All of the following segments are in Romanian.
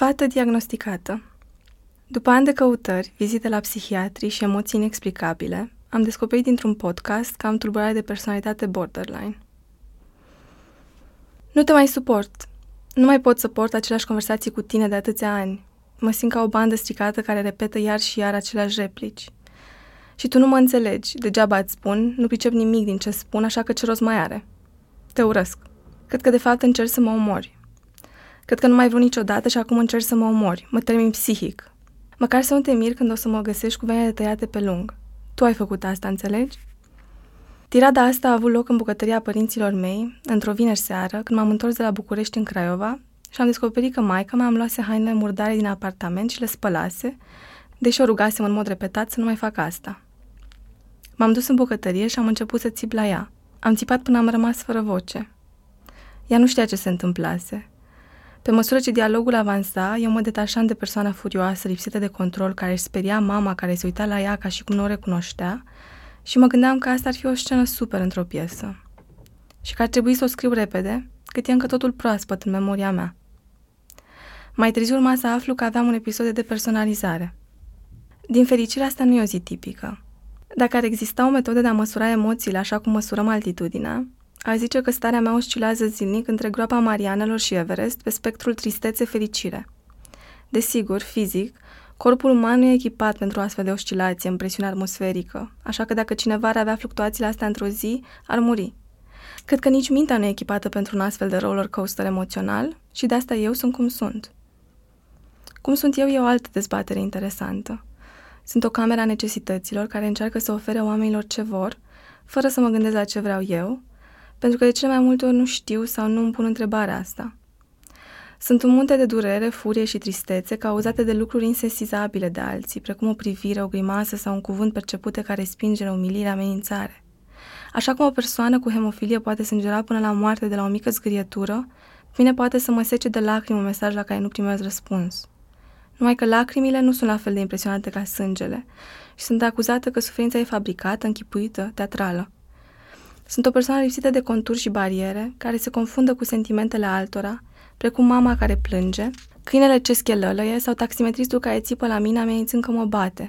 Fată diagnosticată După ani de căutări, vizite la psihiatri și emoții inexplicabile, am descoperit dintr-un podcast că am tulburare de personalitate borderline. Nu te mai suport. Nu mai pot să port aceleași conversații cu tine de atâția ani. Mă simt ca o bandă stricată care repetă iar și iar aceleași replici. Și tu nu mă înțelegi, degeaba îți spun, nu pricep nimic din ce spun, așa că ce rost mai are? Te urăsc. Cred că de fapt încerci să mă omori. Cred că nu mai vreau niciodată și acum încerci să mă omori. Mă termin psihic. Măcar să nu te mir când o să mă găsești cu venele tăiate pe lung. Tu ai făcut asta, înțelegi? Tirada asta a avut loc în bucătăria părinților mei, într-o vineri seară, când m-am întors de la București în Craiova și am descoperit că maica mea am luase hainele murdare din apartament și le spălase, deși o rugasem în mod repetat să nu mai fac asta. M-am dus în bucătărie și am început să țip la ea. Am țipat până am rămas fără voce. Ea nu știa ce se întâmplase. Pe măsură ce dialogul avansa, eu mă detașam de persoana furioasă, lipsită de control, care își speria mama care se uita la ea ca și cum nu o recunoștea și mă gândeam că asta ar fi o scenă super într-o piesă. Și că ar trebui să o scriu repede, cât e încă totul proaspăt în memoria mea. Mai târziu urma să aflu că aveam un episod de depersonalizare. Din fericire, asta nu e o zi tipică. Dacă ar exista o metodă de a măsura emoțiile așa cum măsurăm altitudinea, a zice că starea mea oscilează zilnic între groapa Marianelor și Everest pe spectrul tristețe-fericire. Desigur, fizic, corpul uman nu e echipat pentru astfel de oscilație în presiune atmosferică, așa că dacă cineva ar avea fluctuațiile astea într-o zi, ar muri. Cred că nici mintea nu e echipată pentru un astfel de roller coaster emoțional și de asta eu sunt cum sunt. Cum sunt eu e o altă dezbatere interesantă. Sunt o cameră a necesităților care încearcă să ofere oamenilor ce vor, fără să mă gândesc la ce vreau eu, pentru că de cele mai multe ori nu știu sau nu îmi pun întrebarea asta. Sunt un munte de durere, furie și tristețe cauzate de lucruri insesizabile de alții, precum o privire, o grimasă sau un cuvânt percepute ca respingere, umilire, amenințare. Așa cum o persoană cu hemofilie poate sângera până la moarte de la o mică zgârietură, mine poate să mă sece de lacrimi un mesaj la care nu primesc răspuns. Numai că lacrimile nu sunt la fel de impresionante ca sângele și sunt acuzată că suferința e fabricată, închipuită, teatrală. Sunt o persoană lipsită de conturi și bariere, care se confundă cu sentimentele altora, precum mama care plânge, câinele ce schelălăie sau taximetristul care țipă la mine amenințând că mă bate.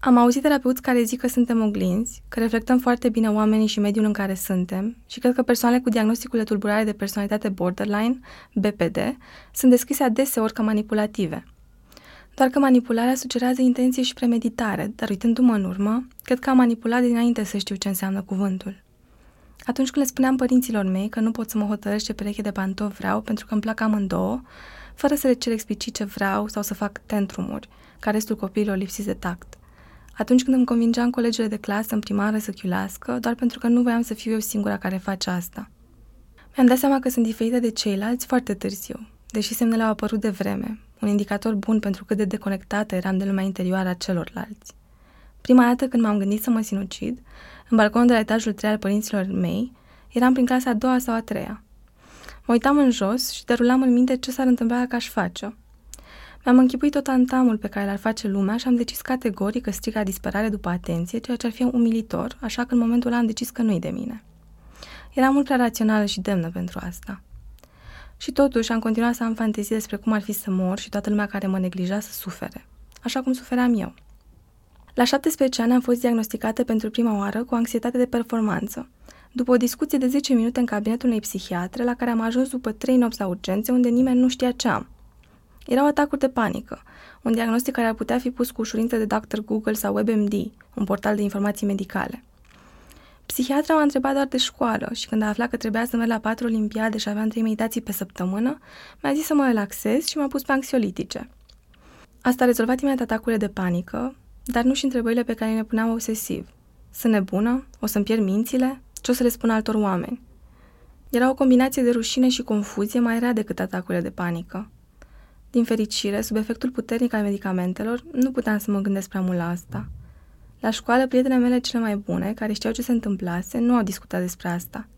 Am auzit terapeuți care zic că suntem oglinzi, că reflectăm foarte bine oamenii și mediul în care suntem și cred că persoanele cu diagnosticul de tulburare de personalitate borderline, BPD, sunt descrise adeseori ca manipulative. Doar că manipularea sugerează intenție și premeditare, dar uitându-mă în urmă, cred că am manipulat dinainte să știu ce înseamnă cuvântul. Atunci când le spuneam părinților mei că nu pot să mă hotărăsc ce pereche de pantofi vreau pentru că îmi plac amândouă, fără să le cer explicit ce vreau sau să fac tentrumuri, ca restul copiilor lipsiți de tact. Atunci când îmi convingeam colegele de clasă în primară să chiulească, doar pentru că nu voiam să fiu eu singura care face asta. Mi-am dat seama că sunt diferită de ceilalți foarte târziu, deși semnele au apărut de vreme, un indicator bun pentru cât de deconectată eram de lumea interioară a celorlalți. Prima dată când m-am gândit să mă sinucid, în balconul de la etajul 3 al părinților mei, eram prin clasa a doua sau a treia. Mă uitam în jos și derulam în minte ce s-ar întâmpla dacă aș face Mi-am închipuit tot antamul pe care l-ar face lumea și am decis categoric că striga disperare după atenție, ceea ce ar fi umilitor, așa că în momentul ăla am decis că nu-i de mine. Era mult prea rațională și demnă pentru asta. Și totuși am continuat să am fantezii despre cum ar fi să mor și toată lumea care mă neglija să sufere, așa cum sufeream eu. La 17 ani am fost diagnosticată pentru prima oară cu anxietate de performanță, după o discuție de 10 minute în cabinetul unei psihiatre, la care am ajuns după 3 nopți la urgențe, unde nimeni nu știa ce am. Erau atacuri de panică, un diagnostic care ar putea fi pus cu ușurință de Dr. Google sau WebMD, un portal de informații medicale. Psihiatra m-a întrebat doar de școală și când a aflat că trebuia să merg la patru olimpiade și aveam trei meditații pe săptămână, mi-a zis să mă relaxez și m-a pus pe anxiolitice. Asta a rezolvat imediat atacurile de panică, dar nu și întrebările pe care le puneam obsesiv. Sunt nebună? O să-mi pierd mințile? Ce o să le spun altor oameni? Era o combinație de rușine și confuzie mai rea decât atacurile de panică. Din fericire, sub efectul puternic al medicamentelor, nu puteam să mă gândesc prea mult la asta. La școală, prietenele mele cele mai bune, care știau ce se întâmplase, nu au discutat despre asta.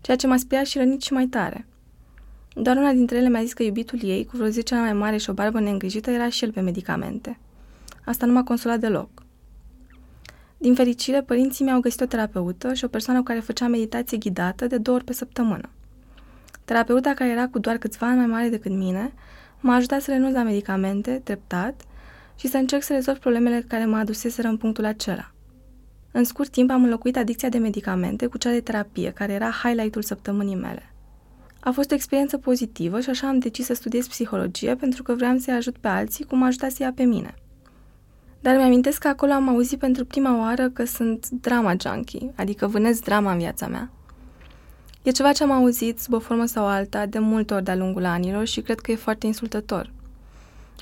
Ceea ce m-a speriat și rănit și mai tare. Doar una dintre ele mi-a zis că iubitul ei, cu vreo 10 ani mai mare și o barbă neîngrijită, era și el pe medicamente. Asta nu m-a consolat deloc. Din fericire, părinții mi-au găsit o terapeută și o persoană cu care făcea meditație ghidată de două ori pe săptămână. Terapeuta, care era cu doar câțiva ani mai mare decât mine, m-a ajutat să renunț la medicamente, treptat, și să încerc să rezolv problemele care mă aduseseră în punctul acela. În scurt timp am înlocuit adicția de medicamente cu cea de terapie, care era highlight-ul săptămânii mele. A fost o experiență pozitivă și așa am decis să studiez psihologie pentru că vreau să-i ajut pe alții cum a ajutat să ia pe mine. Dar mi-amintesc că acolo am auzit pentru prima oară că sunt drama junkie, adică vânez drama în viața mea. E ceva ce am auzit, sub o formă sau alta, de multe ori de-a lungul anilor și cred că e foarte insultător.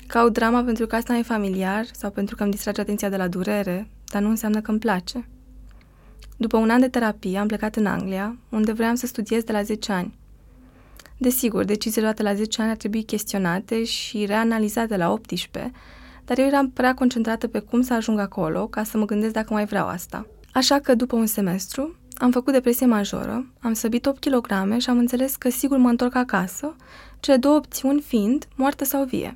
Caut drama pentru că asta e familiar sau pentru că îmi distrage atenția de la durere, dar nu înseamnă că îmi place. După un an de terapie am plecat în Anglia, unde vreau să studiez de la 10 ani. Desigur, deciziile luate la 10 ani ar trebui chestionate și reanalizate la 18, dar eu eram prea concentrată pe cum să ajung acolo ca să mă gândesc dacă mai vreau asta. Așa că, după un semestru, am făcut depresie majoră, am săbit 8 kg și am înțeles că sigur mă întorc acasă, cele două opțiuni fiind moartă sau vie.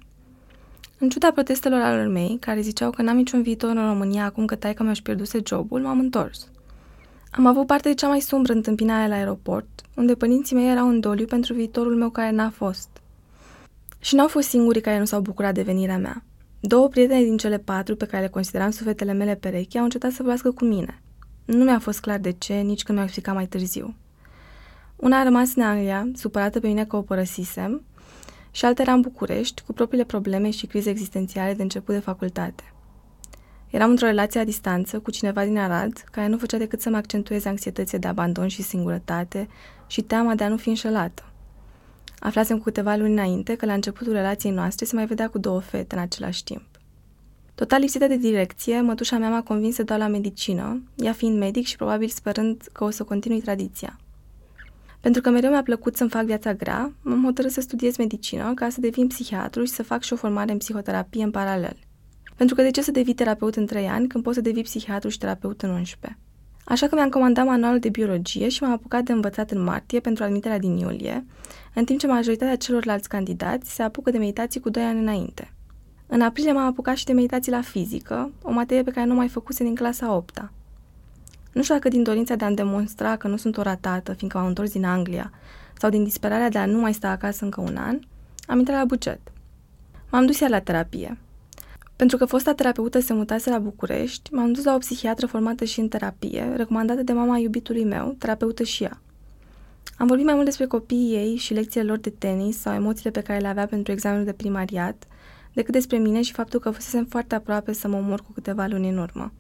În ciuda protestelor alor mei, care ziceau că n-am niciun viitor în România acum că taica mi-aș pierduse jobul, m-am întors. Am avut parte de cea mai sumbră întâmpinare la aeroport, unde părinții mei erau în doliu pentru viitorul meu care n-a fost. Și n-au fost singurii care nu s-au bucurat de venirea mea. Două prietene din cele patru pe care le consideram sufletele mele perechi au încetat să vorbească cu mine. Nu mi-a fost clar de ce, nici când mi-au explicat mai târziu. Una a rămas în Anglia, supărată pe mine că o părăsisem, și alta era în București, cu propriile probleme și crize existențiale de început de facultate. Eram într-o relație a distanță cu cineva din Arad, care nu făcea decât să mă accentueze anxietățile de abandon și singurătate și teama de a nu fi înșelată. Aflasem cu câteva luni înainte că la începutul relației noastre se mai vedea cu două fete în același timp. Total lipsită de direcție, mătușa mea m-a convins să dau la medicină, ea fiind medic și probabil sperând că o să continui tradiția. Pentru că mereu mi-a plăcut să-mi fac viața grea, m-am hotărât să studiez medicină ca să devin psihiatru și să fac și o formare în psihoterapie în paralel. Pentru că de ce să devii terapeut în 3 ani când poți să devii psihiatru și terapeut în 11? Așa că mi-am comandat manualul de biologie și m-am apucat de învățat în martie pentru admiterea din iulie, în timp ce majoritatea celorlalți candidați se apucă de meditații cu 2 ani înainte. În aprilie m-am apucat și de meditații la fizică, o materie pe care nu mai făcuse din clasa 8 -a. Nu știu dacă din dorința de a-mi demonstra că nu sunt o ratată, fiindcă m-am întors din Anglia, sau din disperarea de a nu mai sta acasă încă un an, am intrat la buget. M-am dus iar la terapie. Pentru că fosta terapeută se mutase la București, m-am dus la o psihiatră formată și în terapie, recomandată de mama iubitului meu, terapeută și ea. Am vorbit mai mult despre copiii ei și lecțiile lor de tenis sau emoțiile pe care le avea pentru examenul de primariat, decât despre mine și faptul că fusesem foarte aproape să mă omor cu câteva luni în urmă.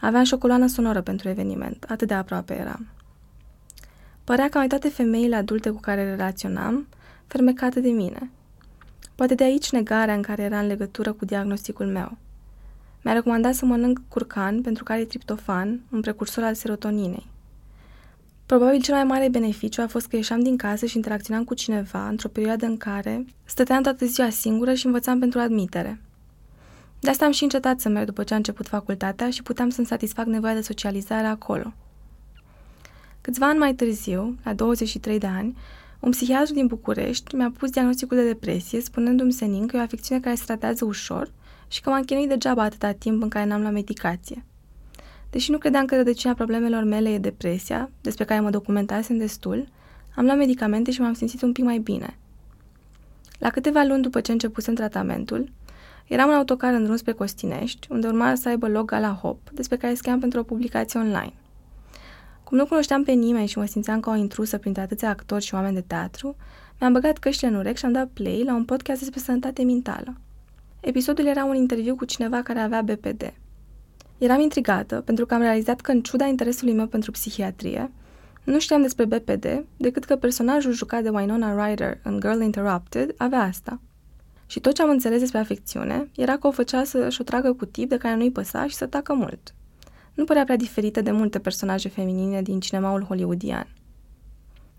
Aveam și o coloană sonoră pentru eveniment, atât de aproape eram. Părea ca mai toate femeile adulte cu care relaționam, fermecate de mine. Poate de aici negarea în care era în legătură cu diagnosticul meu. Mi-a recomandat să mănânc curcan pentru că are triptofan, un precursor al serotoninei. Probabil cel mai mare beneficiu a fost că ieșeam din casă și interacționam cu cineva într-o perioadă în care stăteam toată ziua singură și învățam pentru admitere. De asta am și încetat să merg după ce a început facultatea și puteam să-mi satisfac nevoia de socializare acolo. Câțiva ani mai târziu, la 23 de ani, un psihiatru din București mi-a pus diagnosticul de depresie, spunându-mi senin că e o afecțiune care se tratează ușor și că m-am chinuit degeaba atâta timp în care n-am la medicație. Deși nu credeam că rădăcina problemelor mele e depresia, despre care mă documentasem destul, am luat medicamente și m-am simțit un pic mai bine. La câteva luni după ce începusem tratamentul, Eram în autocar în drum spre Costinești, unde urma să aibă loc Gala Hop, despre care scriam pentru o publicație online. Cum nu cunoșteam pe nimeni și mă simțeam ca o intrusă printre atâția actori și oameni de teatru, mi-am băgat căștile în urechi și am dat play la un podcast despre sănătate mentală. Episodul era un interviu cu cineva care avea BPD. Eram intrigată pentru că am realizat că, în ciuda interesului meu pentru psihiatrie, nu știam despre BPD decât că personajul jucat de Winona Ryder în Girl Interrupted avea asta – și tot ce am înțeles despre afecțiune era că o făcea să-și o tragă cu tip de care nu-i păsa și să tacă mult. Nu părea prea diferită de multe personaje feminine din cinemaul hollywoodian.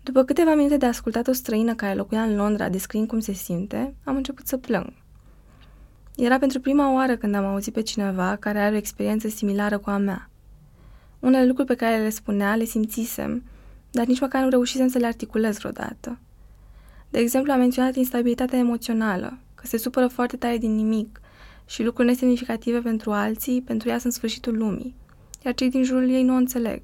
După câteva minute de ascultat o străină care locuia în Londra descriind cum se simte, am început să plâng. Era pentru prima oară când am auzit pe cineva care are o experiență similară cu a mea. Unele lucruri pe care le spunea le simțisem, dar nici măcar nu reușisem să le articulez vreodată. De exemplu, a menționat instabilitatea emoțională, că se supără foarte tare din nimic și lucruri nesemnificative pentru alții, pentru ea sunt sfârșitul lumii, iar cei din jurul ei nu o înțeleg.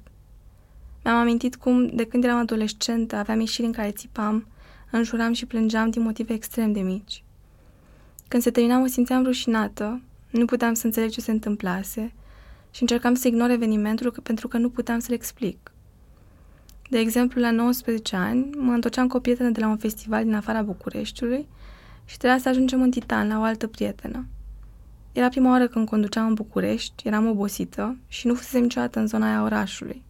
Mi-am amintit cum, de când eram adolescentă, aveam ieșiri în care țipam, înjuram și plângeam din motive extrem de mici. Când se termina, mă simțeam rușinată, nu puteam să înțeleg ce se întâmplase și încercam să ignor evenimentul pentru că nu puteam să-l explic. De exemplu, la 19 ani, mă întorceam cu o prietenă de la un festival din afara Bucureștiului și trebuia să ajungem în Titan la o altă prietenă. Era prima oară când conduceam în București, eram obosită și nu fusesem niciodată în zona aia orașului.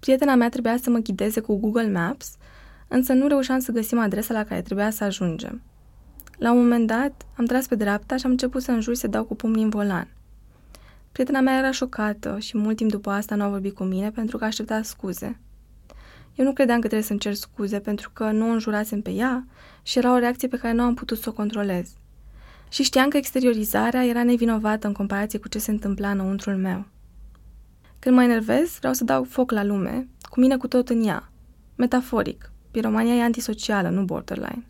Prietena mea trebuia să mă ghideze cu Google Maps, însă nu reușeam să găsim adresa la care trebuia să ajungem. La un moment dat, am tras pe dreapta și am început să înjur să dau cu pumnii în volan. Prietena mea era șocată și mult timp după asta nu a vorbit cu mine pentru că aștepta scuze. Eu nu credeam că trebuie să-mi cer scuze pentru că nu o înjurasem pe ea și era o reacție pe care nu am putut să o controlez. Și știam că exteriorizarea era nevinovată în comparație cu ce se întâmpla înăuntrul meu. Când mă enervez, vreau să dau foc la lume, cu mine cu tot în ea. Metaforic, piromania e antisocială, nu borderline.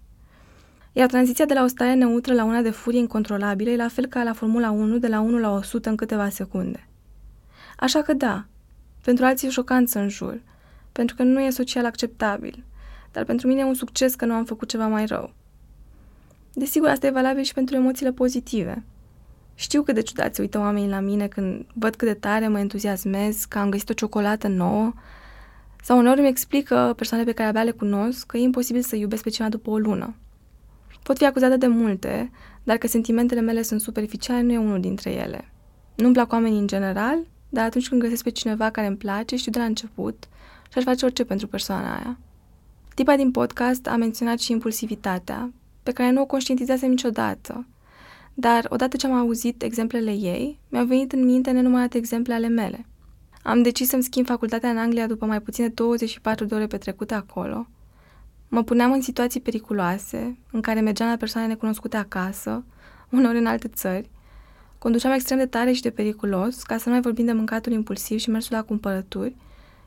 Iar tranziția de la o stare neutră la una de furie incontrolabilă e la fel ca la Formula 1 de la 1 la 100 în câteva secunde. Așa că da, pentru alții e șocant să înjur, pentru că nu e social acceptabil, dar pentru mine e un succes că nu am făcut ceva mai rău. Desigur, asta e valabil și pentru emoțiile pozitive. Știu cât de ciudat se uită oamenii la mine când văd cât de tare mă entuziasmez că am găsit o ciocolată nouă sau uneori îmi explică persoane pe care abia le cunosc că e imposibil să iubesc pe cineva după o lună. Pot fi acuzată de multe, dar că sentimentele mele sunt superficiale nu e unul dintre ele. Nu-mi plac oamenii în general, dar atunci când găsesc pe cineva care îmi place, știu de la început și aș face orice pentru persoana aia. Tipa din podcast a menționat și impulsivitatea, pe care nu o conștientizasem niciodată. Dar, odată ce am auzit exemplele ei, mi-au venit în minte nenumărate exemple ale mele. Am decis să-mi schimb facultatea în Anglia după mai puțin de 24 de ore petrecute acolo. Mă puneam în situații periculoase, în care mergeam la persoane necunoscute acasă, uneori în alte țări. Conduceam extrem de tare și de periculos, ca să nu mai vorbim de mâncatul impulsiv și mersul la cumpărături,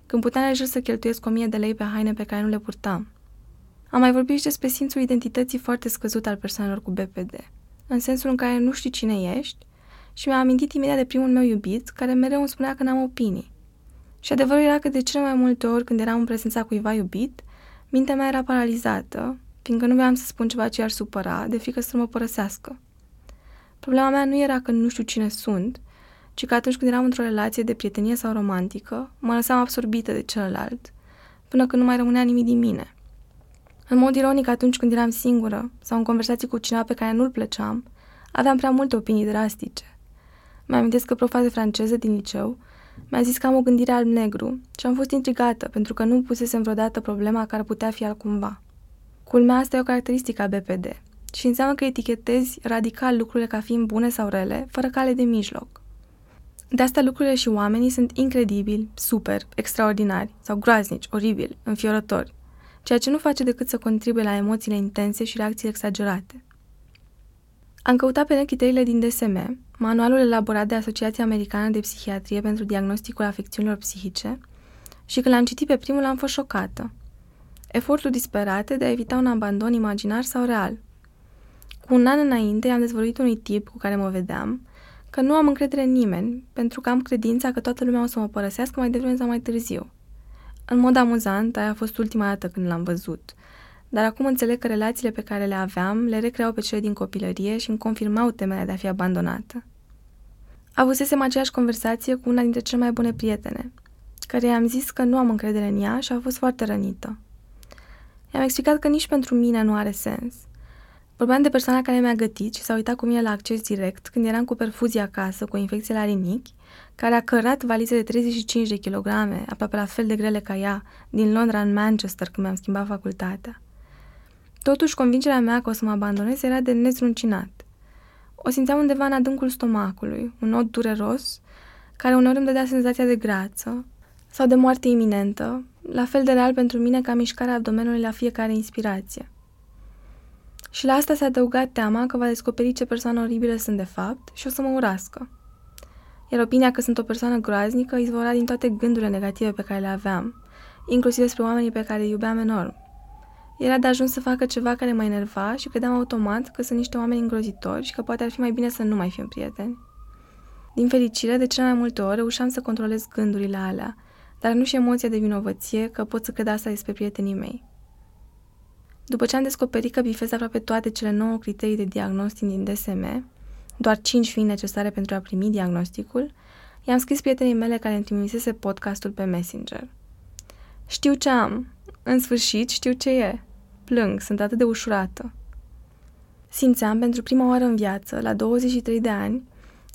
când puteam lejer să cheltuiesc 1000 de lei pe haine pe care nu le purtam. Am mai vorbit și despre simțul identității foarte scăzut al persoanelor cu BPD, în sensul în care nu știi cine ești și mi-a amintit imediat de primul meu iubit, care mereu îmi spunea că n-am opinii. Și adevărul era că de cele mai multe ori când eram în prezența cuiva iubit, mintea mea era paralizată, fiindcă nu voiam să spun ceva ce ar supăra, de frică să mă părăsească. Problema mea nu era că nu știu cine sunt, ci că atunci când eram într-o relație de prietenie sau romantică, mă lăsam absorbită de celălalt, până când nu mai rămânea nimic din mine. În mod ironic, atunci când eram singură sau în conversații cu cineva pe care nu-l plăceam, aveam prea multe opinii drastice. Mă amintesc că profa de franceză din liceu mi-a zis că am o gândire alb-negru și am fost intrigată pentru că nu pusesem vreodată problema care ar putea fi altcumva. Culmea asta e o caracteristică a BPD și înseamnă că etichetezi radical lucrurile ca fiind bune sau rele, fără cale de mijloc. De asta lucrurile și oamenii sunt incredibili, super, extraordinari sau groaznici, oribili, înfiorători, ceea ce nu face decât să contribuie la emoțiile intense și reacții exagerate. Am căutat pe net criteriile din DSM, manualul elaborat de Asociația Americană de Psihiatrie pentru diagnosticul afecțiunilor psihice, și când l-am citit pe primul am fost șocată. Efortul disperate de a evita un abandon imaginar sau real. Cu un an înainte am dezvăluit unui tip cu care mă vedeam că nu am încredere în nimeni, pentru că am credința că toată lumea o să mă părăsească mai devreme sau mai târziu. În mod amuzant, aia a fost ultima dată când l-am văzut. Dar acum înțeleg că relațiile pe care le aveam le recreau pe cele din copilărie și îmi confirmau temerea de a fi abandonată. Avusesem aceeași conversație cu una dintre cele mai bune prietene, care i-am zis că nu am încredere în ea și a fost foarte rănită. I-am explicat că nici pentru mine nu are sens – Vorbeam de persoana care mi-a gătit și s-a uitat cu mine la acces direct când eram cu perfuzie acasă, cu o infecție la rinichi, care a cărat valize de 35 de kilograme, aproape la fel de grele ca ea, din Londra în Manchester când mi-am schimbat facultatea. Totuși, convingerea mea că o să mă abandonez era de nezruncinat. O simțeam undeva în adâncul stomacului, un nod dureros, care uneori îmi dădea senzația de grață sau de moarte iminentă, la fel de real pentru mine ca mișcarea abdomenului la fiecare inspirație. Și la asta se adăuga teama că va descoperi ce persoană oribilă sunt de fapt și o să mă urască. Iar opinia că sunt o persoană groaznică izvora din toate gândurile negative pe care le aveam, inclusiv despre oamenii pe care îi iubeam enorm. Era de ajuns să facă ceva care mă enerva și credeam automat că sunt niște oameni îngrozitori și că poate ar fi mai bine să nu mai fim prieteni. Din fericire, de cele mai multe ori reușeam să controlez gândurile alea, dar nu și emoția de vinovăție că pot să cred asta despre prietenii mei. După ce am descoperit că bifez aproape toate cele nouă criterii de diagnostic din DSM, doar 5 fiind necesare pentru a primi diagnosticul, i-am scris prietenii mele care îmi trimisese podcastul pe Messenger. Știu ce am. În sfârșit știu ce e. Plâng, sunt atât de ușurată. Simțeam pentru prima oară în viață, la 23 de ani,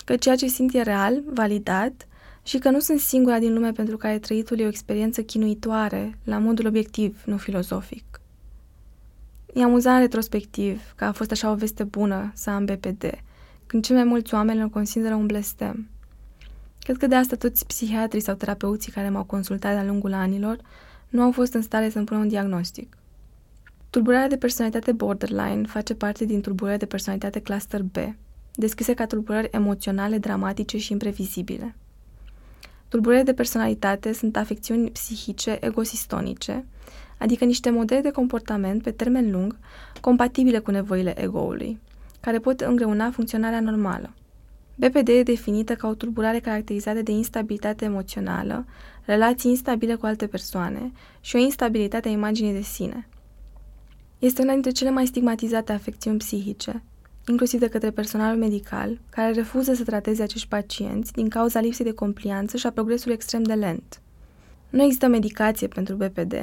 că ceea ce simt e real, validat și că nu sunt singura din lume pentru care trăitul e o experiență chinuitoare, la modul obiectiv, nu filozofic. E amuzant retrospectiv că a fost așa o veste bună să am BPD, când cei mai mulți oameni îl consideră un blestem. Cred că de asta toți psihiatrii sau terapeuții care m-au consultat de-a lungul anilor nu au fost în stare să-mi pună un diagnostic. Tulburarea de personalitate borderline face parte din tulburarea de personalitate cluster B, descrise ca tulburări emoționale, dramatice și imprevizibile. Tulburările de personalitate sunt afecțiuni psihice egosistonice, adică niște modele de comportament pe termen lung compatibile cu nevoile egoului, care pot îngreuna funcționarea normală. BPD e definită ca o tulburare caracterizată de instabilitate emoțională, relații instabile cu alte persoane și o instabilitate a imaginii de sine. Este una dintre cele mai stigmatizate afecțiuni psihice, inclusiv de către personalul medical, care refuză să trateze acești pacienți din cauza lipsei de complianță și a progresului extrem de lent. Nu există medicație pentru BPD,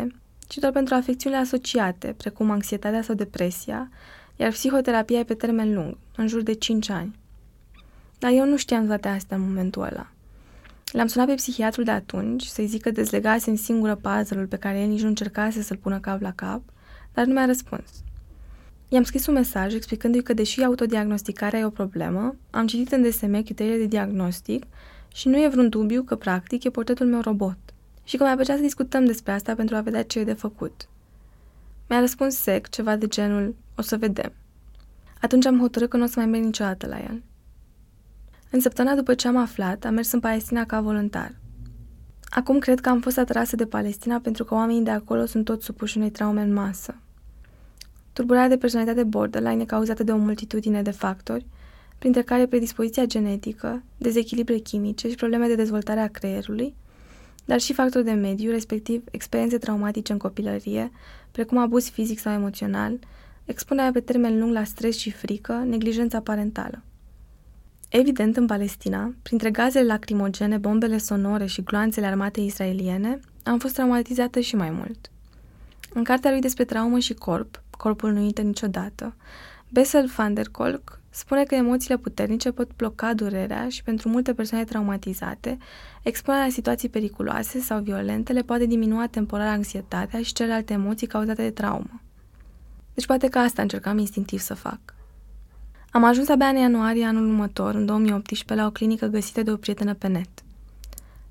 ci doar pentru afecțiunile asociate, precum anxietatea sau depresia, iar psihoterapia e pe termen lung, în jur de 5 ani. Dar eu nu știam toate astea în momentul ăla. L-am sunat pe psihiatrul de atunci să-i zic că dezlegase în singură puzzle-ul pe care el nici nu încercase să-l pună cap la cap, dar nu mi-a răspuns. I-am scris un mesaj explicându-i că, deși autodiagnosticarea e o problemă, am citit în DSM criteriile de diagnostic și nu e vreun dubiu că, practic, e portretul meu robot și că mi-a plăcea să discutăm despre asta pentru a vedea ce e de făcut. Mi-a răspuns sec ceva de genul, o să vedem. Atunci am hotărât că nu o să mai merg niciodată la el. În săptămâna după ce am aflat, am mers în Palestina ca voluntar. Acum cred că am fost atrasă de Palestina pentru că oamenii de acolo sunt toți supuși unei traume în masă. Tulburarea de personalitate borderline e cauzată de o multitudine de factori, printre care predispoziția genetică, dezechilibre chimice și probleme de dezvoltare a creierului, dar și factori de mediu, respectiv experiențe traumatice în copilărie, precum abuz fizic sau emoțional, expunerea pe termen lung la stres și frică, neglijența parentală. Evident, în Palestina, printre gazele lacrimogene, bombele sonore și gloanțele armatei israeliene, am fost traumatizată și mai mult. În cartea lui despre traumă și corp, Corpul nu uită niciodată, Bessel van der Kolk spune că emoțiile puternice pot bloca durerea și pentru multe persoane traumatizate, expunerea la situații periculoase sau violente le poate diminua temporar anxietatea și celelalte emoții cauzate de traumă. Deci poate că asta încercam instinctiv să fac. Am ajuns abia în ianuarie anul următor, în 2018, la o clinică găsită de o prietenă pe net.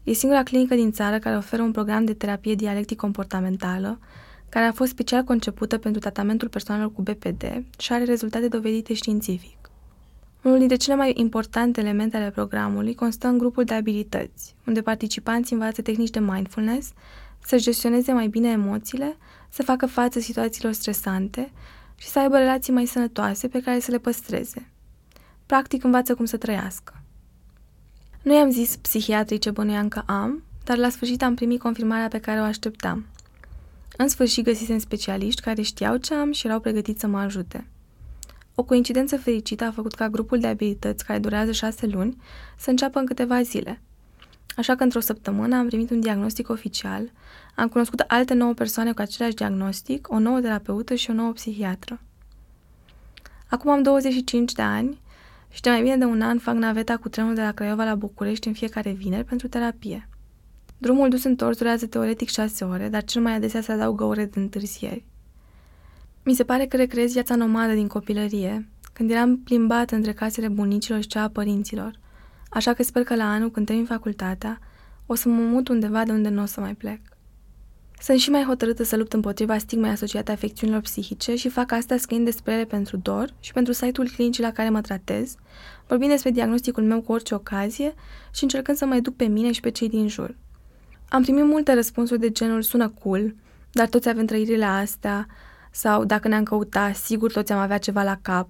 E singura clinică din țară care oferă un program de terapie dialectic-comportamentală, care a fost special concepută pentru tratamentul persoanelor cu BPD și are rezultate dovedite științific. Unul dintre cele mai importante elemente ale programului constă în grupul de abilități, unde participanții învață tehnici de mindfulness, să gestioneze mai bine emoțiile, să facă față situațiilor stresante și să aibă relații mai sănătoase pe care să le păstreze. Practic învață cum să trăiască. Nu i-am zis psihiatrii ce bănuiam că am, dar la sfârșit am primit confirmarea pe care o așteptam. În sfârșit găsisem specialiști care știau ce am și erau pregătiți să mă ajute. O coincidență fericită a făcut ca grupul de abilități, care durează șase luni, să înceapă în câteva zile. Așa că într-o săptămână am primit un diagnostic oficial, am cunoscut alte nouă persoane cu același diagnostic, o nouă terapeută și o nouă psihiatră. Acum am 25 de ani și de mai bine de un an fac naveta cu trenul de la Craiova la București în fiecare vineri pentru terapie. Drumul dus întors durează teoretic 6 ore, dar cel mai adesea se adaugă ore de întârzieri. Mi se pare că recreez viața nomadă din copilărie, când eram plimbat între casele bunicilor și cea a părinților, așa că sper că la anul, când termin facultatea, o să mă mut undeva de unde nu o să mai plec. Sunt și mai hotărâtă să lupt împotriva stigmei asociate afecțiunilor psihice și fac asta scriind despre ele pentru DOR și pentru site-ul clinicii la care mă tratez, vorbind despre diagnosticul meu cu orice ocazie și încercând să mă educ pe mine și pe cei din jur. Am primit multe răspunsuri de genul sună cool, dar toți avem trăirile astea, sau dacă ne-am căutat, sigur toți am avea ceva la cap,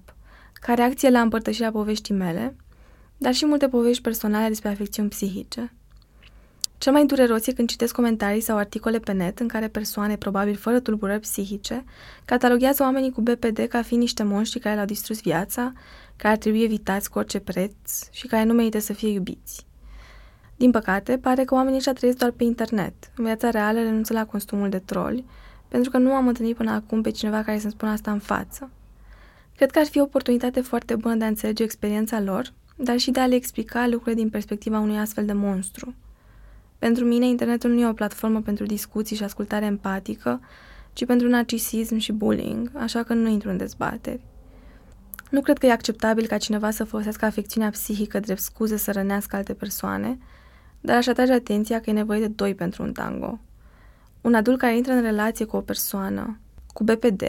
ca reacție la împărtășirea poveștii mele, dar și multe povești personale despre afecțiuni psihice. Cel mai dureros e când citesc comentarii sau articole pe net în care persoane, probabil fără tulburări psihice, cataloghează oamenii cu BPD ca fiind niște monștri care le-au distrus viața, care ar trebui evitați cu orice preț și care nu merită să fie iubiți. Din păcate, pare că oamenii ăștia trăiesc doar pe internet. În viața reală renunță la costumul de troli, pentru că nu am întâlnit până acum pe cineva care să-mi spună asta în față. Cred că ar fi o oportunitate foarte bună de a înțelege experiența lor, dar și de a le explica lucrurile din perspectiva unui astfel de monstru. Pentru mine, internetul nu e o platformă pentru discuții și ascultare empatică, ci pentru narcisism și bullying, așa că nu intru în dezbateri. Nu cred că e acceptabil ca cineva să folosească afecțiunea psihică drept scuze să rănească alte persoane, dar aș atrage atenția că e nevoie de doi pentru un tango. Un adult care intră în relație cu o persoană cu BPD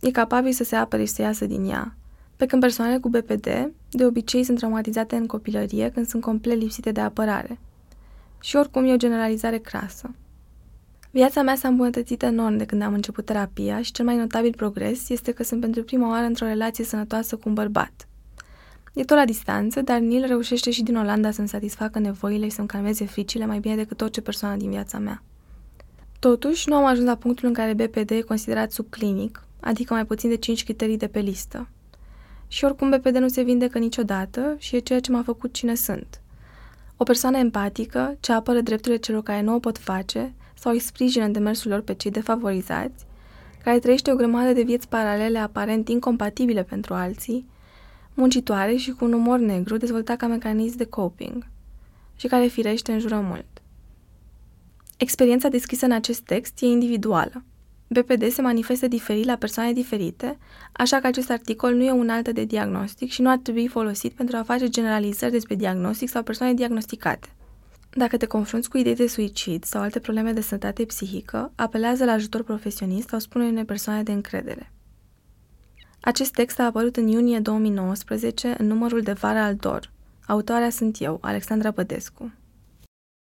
e capabil să se apere și să iasă din ea, pe când persoanele cu BPD de obicei sunt traumatizate în copilărie când sunt complet lipsite de apărare. Și oricum e o generalizare crasă. Viața mea s-a îmbunătățit enorm de când am început terapia și cel mai notabil progres este că sunt pentru prima oară într-o relație sănătoasă cu un bărbat. E tot la distanță, dar Neil reușește și din Olanda să-mi satisfacă nevoile și să-mi calmeze fricile mai bine decât orice persoană din viața mea. Totuși, nu am ajuns la punctul în care BPD e considerat subclinic, adică mai puțin de 5 criterii de pe listă. Și oricum BPD nu se vindecă niciodată și e ceea ce m-a făcut cine sunt. O persoană empatică, ce apără drepturile celor care nu o pot face sau îi sprijină în demersul lor pe cei defavorizați, care trăiește o grămadă de vieți paralele aparent incompatibile pentru alții, muncitoare și cu un umor negru dezvoltat ca mecanism de coping și care firește înjură mult. Experiența descrisă în acest text e individuală. BPD se manifestă diferit la persoane diferite, așa că acest articol nu e un altă de diagnostic și nu ar trebui folosit pentru a face generalizări despre diagnostic sau persoane diagnosticate. Dacă te confrunți cu idei de suicid sau alte probleme de sănătate psihică, apelează la ajutor profesionist sau spune unei persoane de încredere. Acest text a apărut în iunie 2019 în numărul de vară al DOR. Autoarea sunt eu, Alexandra Bădescu.